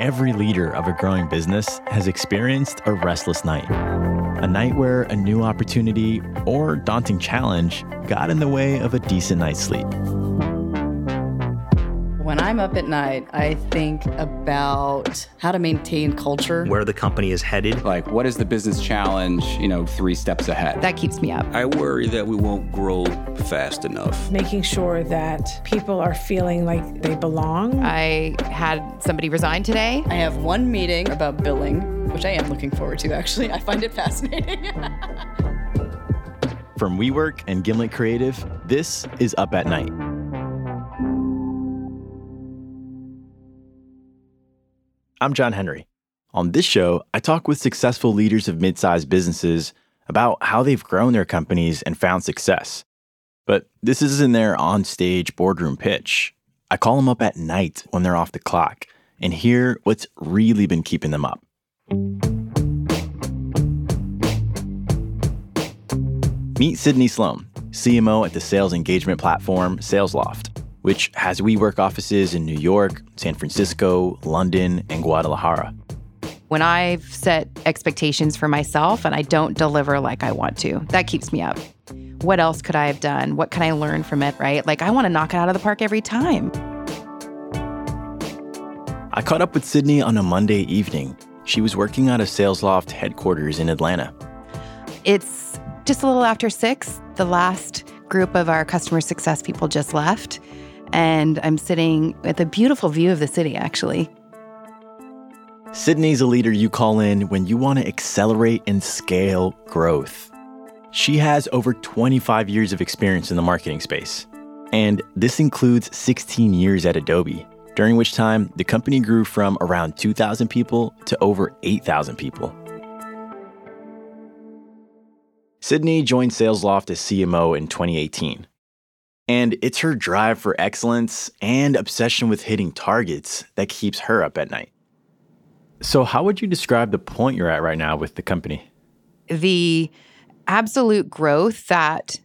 every leader of a growing business has experienced a restless night. A night where a new opportunity or daunting challenge got in the way of a decent night's sleep. When I'm up at night, I think about how to maintain culture. Where the company is headed. Like, what is the business challenge, you know, three steps ahead? That keeps me up. I worry that we won't grow fast enough. Making sure that people are feeling like they belong. I had somebody resign today. I have one meeting about billing, which I am looking forward to, actually. I find it fascinating. From WeWork and Gimlet Creative, this is Up at Night. I'm John Henry. On this show, I talk with successful leaders of mid sized businesses about how they've grown their companies and found success. But this isn't their on stage boardroom pitch. I call them up at night when they're off the clock and hear what's really been keeping them up. Meet Sydney Sloan, CMO at the sales engagement platform SalesLoft which has WeWork offices in New York, San Francisco, London, and Guadalajara. When I've set expectations for myself and I don't deliver like I want to, that keeps me up. What else could I have done? What can I learn from it, right? Like, I want to knock it out of the park every time. I caught up with Sydney on a Monday evening. She was working out of SalesLoft headquarters in Atlanta. It's just a little after six. The last group of our customer success people just left and I'm sitting with a beautiful view of the city, actually. Sydney's a leader you call in when you want to accelerate and scale growth. She has over 25 years of experience in the marketing space, and this includes 16 years at Adobe, during which time the company grew from around 2,000 people to over 8,000 people. Sydney joined SalesLoft as CMO in 2018 and it's her drive for excellence and obsession with hitting targets that keeps her up at night. So, how would you describe the point you're at right now with the company? The absolute growth that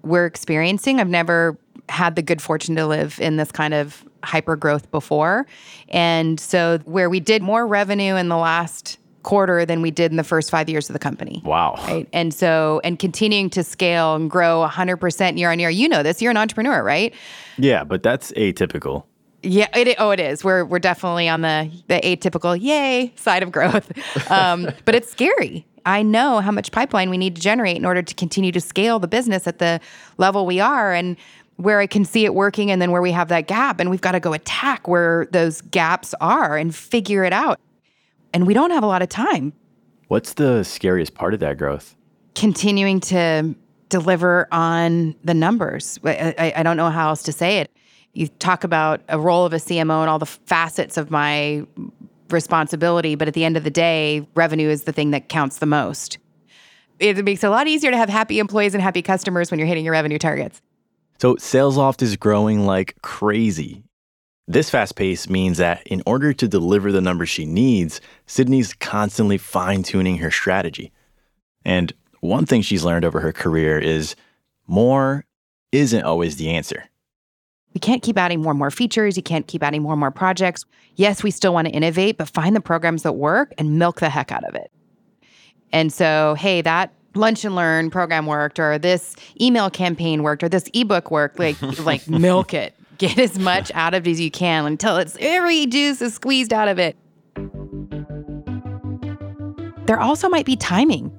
we're experiencing, I've never had the good fortune to live in this kind of hyper growth before. And so, where we did more revenue in the last quarter than we did in the first five years of the company. Wow. Right. And so, and continuing to scale and grow 100% year on year. You know this, you're an entrepreneur, right? Yeah, but that's atypical. Yeah, it, oh, it is. We're, we're definitely on the, the atypical yay side of growth. Um, but it's scary. I know how much pipeline we need to generate in order to continue to scale the business at the level we are. And where I can see it working and then where we have that gap and we've got to go attack where those gaps are and figure it out and we don't have a lot of time. What's the scariest part of that growth? Continuing to deliver on the numbers. I, I, I, don't know how else to say it. You talk about a role of a CMO and all the facets of my responsibility, but at the end of the day, revenue is the thing that counts the most. It makes it a lot easier to have happy employees and happy customers when you're hitting your revenue targets. So, SalesLoft is growing like crazy. This fast pace means that in order to deliver the numbers she needs, Sydney's constantly fine tuning her strategy. And one thing she's learned over her career is more isn't always the answer. We can't keep adding more and more features. You can't keep adding more and more projects. Yes, we still want to innovate, but find the programs that work and milk the heck out of it. And so, hey, that lunch and learn program worked or this email campaign worked or this ebook worked like like milk it Get as much out of it as you can until it's every juice is squeezed out of it. There also might be timing.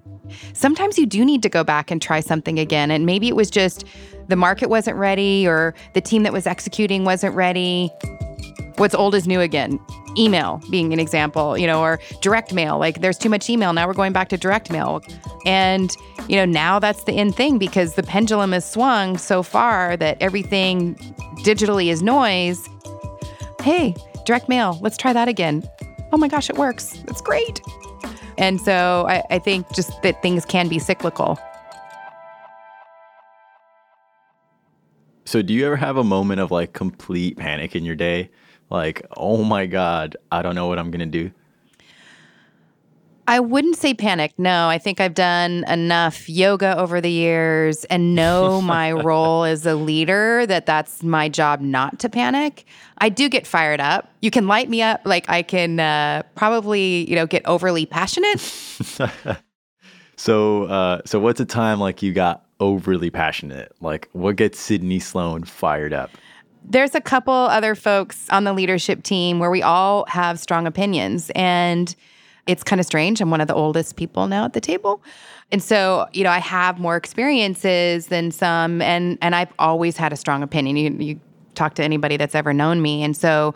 Sometimes you do need to go back and try something again. And maybe it was just the market wasn't ready or the team that was executing wasn't ready. What's old is new again. Email being an example, you know, or direct mail. Like there's too much email. Now we're going back to direct mail. And, you know, now that's the end thing because the pendulum has swung so far that everything digitally is noise. Hey, direct mail, let's try that again. Oh my gosh, it works. It's great. And so I, I think just that things can be cyclical. So, do you ever have a moment of like complete panic in your day? like, oh my God, I don't know what I'm going to do? I wouldn't say panic. No, I think I've done enough yoga over the years and know my role as a leader that that's my job not to panic. I do get fired up. You can light me up. Like I can uh, probably, you know, get overly passionate. so, uh, so what's a time like you got overly passionate? Like what gets Sydney Sloan fired up? There's a couple other folks on the leadership team where we all have strong opinions and it's kind of strange. I'm one of the oldest people now at the table. And so, you know, I have more experiences than some and and I've always had a strong opinion. You, you talk to anybody that's ever known me. And so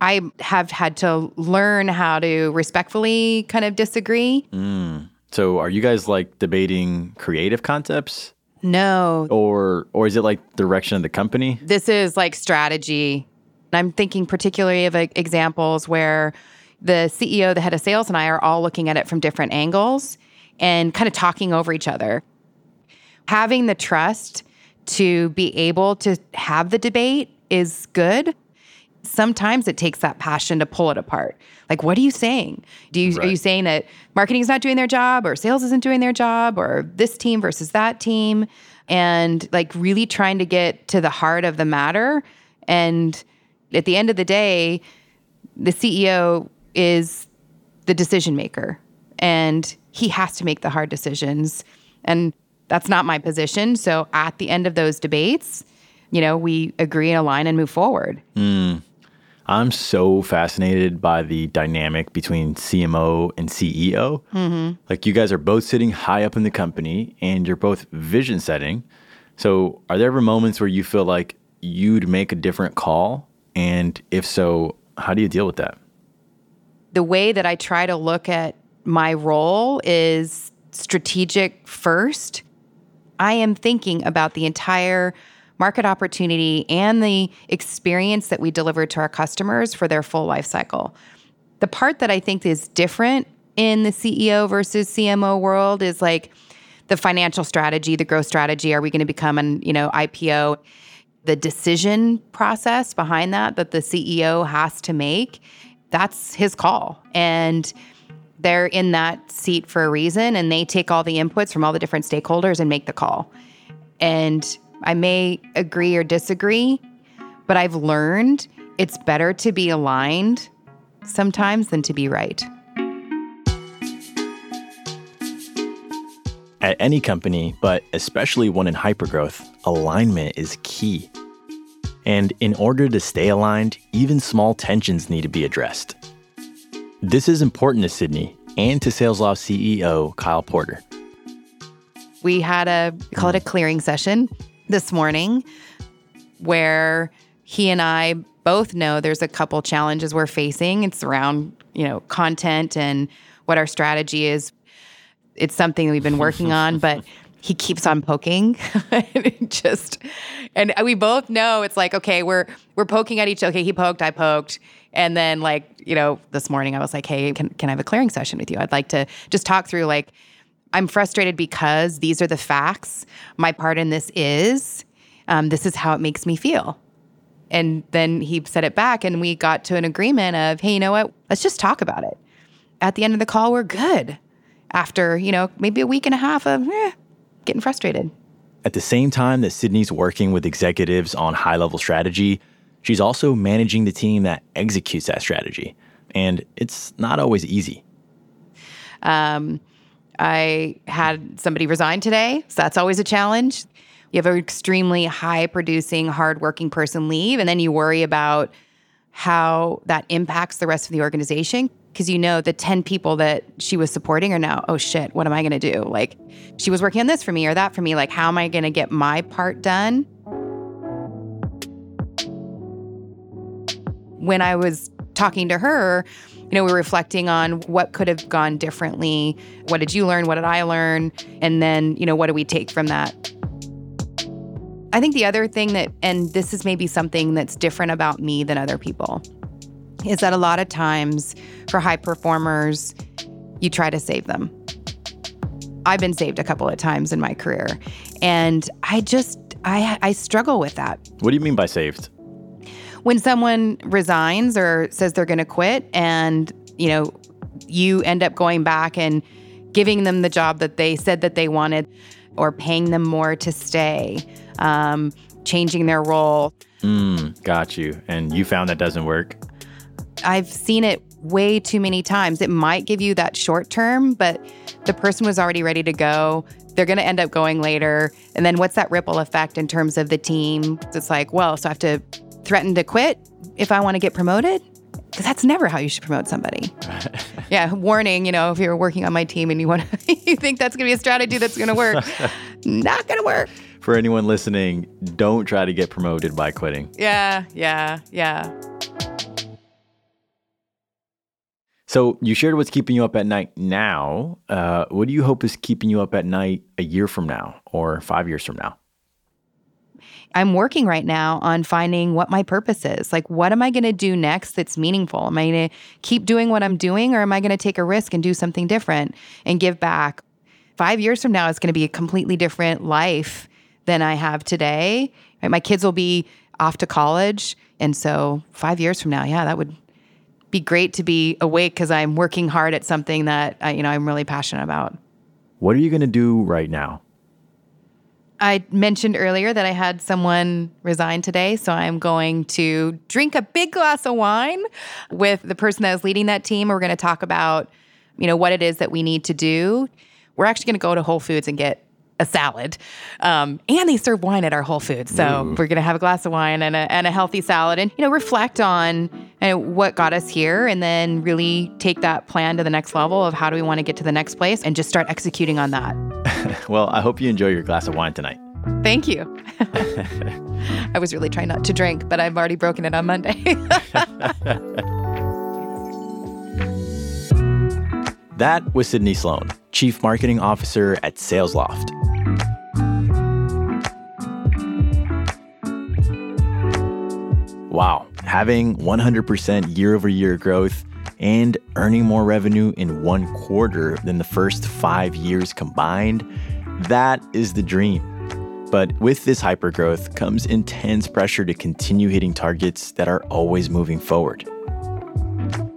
I have had to learn how to respectfully kind of disagree. Mm. So are you guys like debating creative concepts? No. Or or is it like direction of the company? This is like strategy. I'm thinking particularly of examples where the CEO, the head of sales, and I are all looking at it from different angles and kind of talking over each other. Having the trust to be able to have the debate is good. Sometimes it takes that passion to pull it apart. Like, what are you saying? Do you right. are you saying that marketing is not doing their job, or sales isn't doing their job, or this team versus that team? And like really trying to get to the heart of the matter. And at the end of the day, the CEO is the decision maker and he has to make the hard decisions. And that's not my position. So at the end of those debates, you know, we agree and align and move forward. Mm. I'm so fascinated by the dynamic between CMO and CEO. Mm-hmm. Like, you guys are both sitting high up in the company and you're both vision setting. So, are there ever moments where you feel like you'd make a different call? And if so, how do you deal with that? The way that I try to look at my role is strategic first. I am thinking about the entire market opportunity and the experience that we deliver to our customers for their full life cycle. The part that I think is different in the CEO versus CMO world is like the financial strategy, the growth strategy. Are we going to become an, you know, IPO? The decision process behind that that the CEO has to make that's his call. And they're in that seat for a reason and they take all the inputs from all the different stakeholders and make the call. And I may agree or disagree, but I've learned it's better to be aligned sometimes than to be right. At any company, but especially one in hypergrowth, alignment is key. And in order to stay aligned, even small tensions need to be addressed. This is important to Sydney and to SalesLoft CEO Kyle Porter. We had a call it a mm. clearing session this morning where he and I both know there's a couple challenges we're facing. It's around, you know, content and what our strategy is. It's something we've been working on, but he keeps on poking. Just and we both know it's like okay we're we're poking at each other. okay he poked i poked. And then like you know this morning i was like hey can, can i have a clearing session with you? I'd like to just talk through like i'm frustrated because these are the facts. My part in this is um, this is how it makes me feel. And then he said it back and we got to an agreement of hey you know what? Let's just talk about it. At the end of the call we're good. After you know maybe a week and a half of eh, getting frustrated. At the same time that Sydney's working with executives on high level strategy, she's also managing the team that executes that strategy. And it's not always easy. Um, I had somebody resign today, so that's always a challenge. You have an extremely high producing, hardworking person leave, and then you worry about how that impacts the rest of the organization because you know the 10 people that she was supporting are now, oh shit, what am I going to do? Like, she was working on this for me or that for me. Like, how am I going to get my part done? When I was talking to her, you know, we were reflecting on what could have gone differently. What did you learn? What did I learn? And then, you know, what do we take from that? I think the other thing that, and this is maybe something that's different about me than other people, is that a lot of times for high performers, you try to save them. I've been saved a couple of times in my career, and I just I I struggle with that. What do you mean by saved? When someone resigns or says they're going to quit and, you know, you end up going back and giving them the job that they said that they wanted or paying them more to stay, um, changing their role. Mm, got you. And you found that doesn't work? I've seen it way too many times. It might give you that short term, but the person was already ready to go. They're going to end up going later. And then what's that ripple effect in terms of the team? It's like, well, so I have to threaten to quit if I want to get promoted? Because that's never how you should promote somebody. yeah, warning, you know, if you're working on my team and you want to, you think that's going to be a strategy that's going to work, not going to work. For anyone listening, don't try to get promoted by quitting. Yeah, yeah, yeah. So you shared what's keeping you up at night now. Uh, what do you hope is keeping you up at night a year from now or five years from now? I'm working right now on finding what my purpose is. Like, what am I going to do next that's meaningful? Am I going to keep doing what I'm doing or am I going to take a risk and do something different and give back? Five years from now, it's going to be a completely different life than I have today. Right? My kids will be off to college. And so, five years from now, yeah, that would be great to be awake because I'm working hard at something that I, you know I'm really passionate about. What are you going to do right now? I mentioned earlier that I had someone resign today, so I'm going to drink a big glass of wine with the person that is leading that team. We're going to talk about, you know, what it is that we need to do. We're actually going to go to Whole Foods and get a salad. Um, and they serve wine at our Whole Foods. So Ooh. we're going to have a glass of wine and a, and a healthy salad and, you know, reflect on uh, what got us here and then really take that plan to the next level of how do we want to get to the next place and just start executing on that. well, I hope you enjoy your glass of wine tonight. Thank you. I was really trying not to drink, but I've already broken it on Monday. that was Sydney Sloan, Chief Marketing Officer at SalesLoft. Wow, having 100% year over year growth and earning more revenue in one quarter than the first five years combined, that is the dream. But with this hypergrowth comes intense pressure to continue hitting targets that are always moving forward.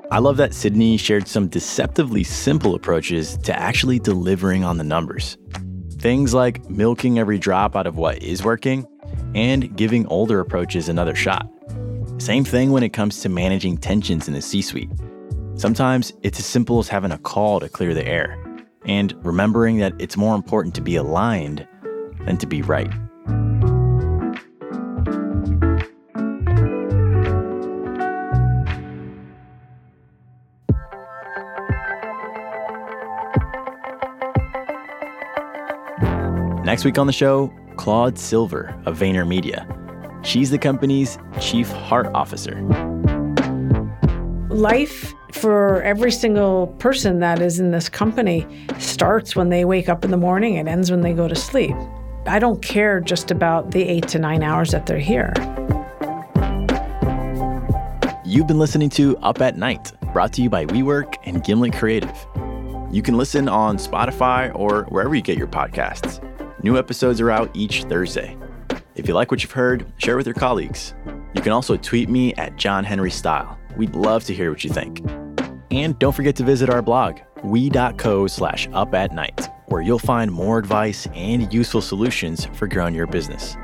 I love that Sydney shared some deceptively simple approaches to actually delivering on the numbers. Things like milking every drop out of what is working and giving older approaches another shot. Same thing when it comes to managing tensions in the C suite. Sometimes it's as simple as having a call to clear the air and remembering that it's more important to be aligned than to be right. Next week on the show, Claude Silver of VaynerMedia She's the company's chief heart officer. Life for every single person that is in this company starts when they wake up in the morning and ends when they go to sleep. I don't care just about the eight to nine hours that they're here. You've been listening to Up at Night, brought to you by WeWork and Gimlet Creative. You can listen on Spotify or wherever you get your podcasts. New episodes are out each Thursday. If you like what you've heard, share with your colleagues. You can also tweet me at John Henry Style. We'd love to hear what you think. And don't forget to visit our blog, we.co slash up at night, where you'll find more advice and useful solutions for growing your business.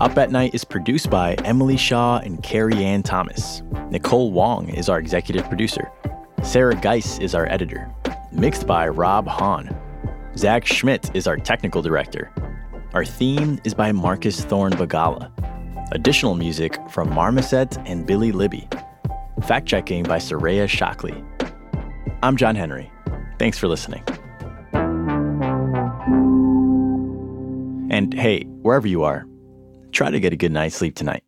Up at Night is produced by Emily Shaw and Carrie Ann Thomas. Nicole Wong is our executive producer. Sarah Geiss is our editor. Mixed by Rob Hahn. Zach Schmidt is our technical director. Our theme is by Marcus Thorne Bagala. Additional music from Marmoset and Billy Libby. Fact checking by Soraya Shockley. I'm John Henry. Thanks for listening. And hey, wherever you are, try to get a good night's sleep tonight.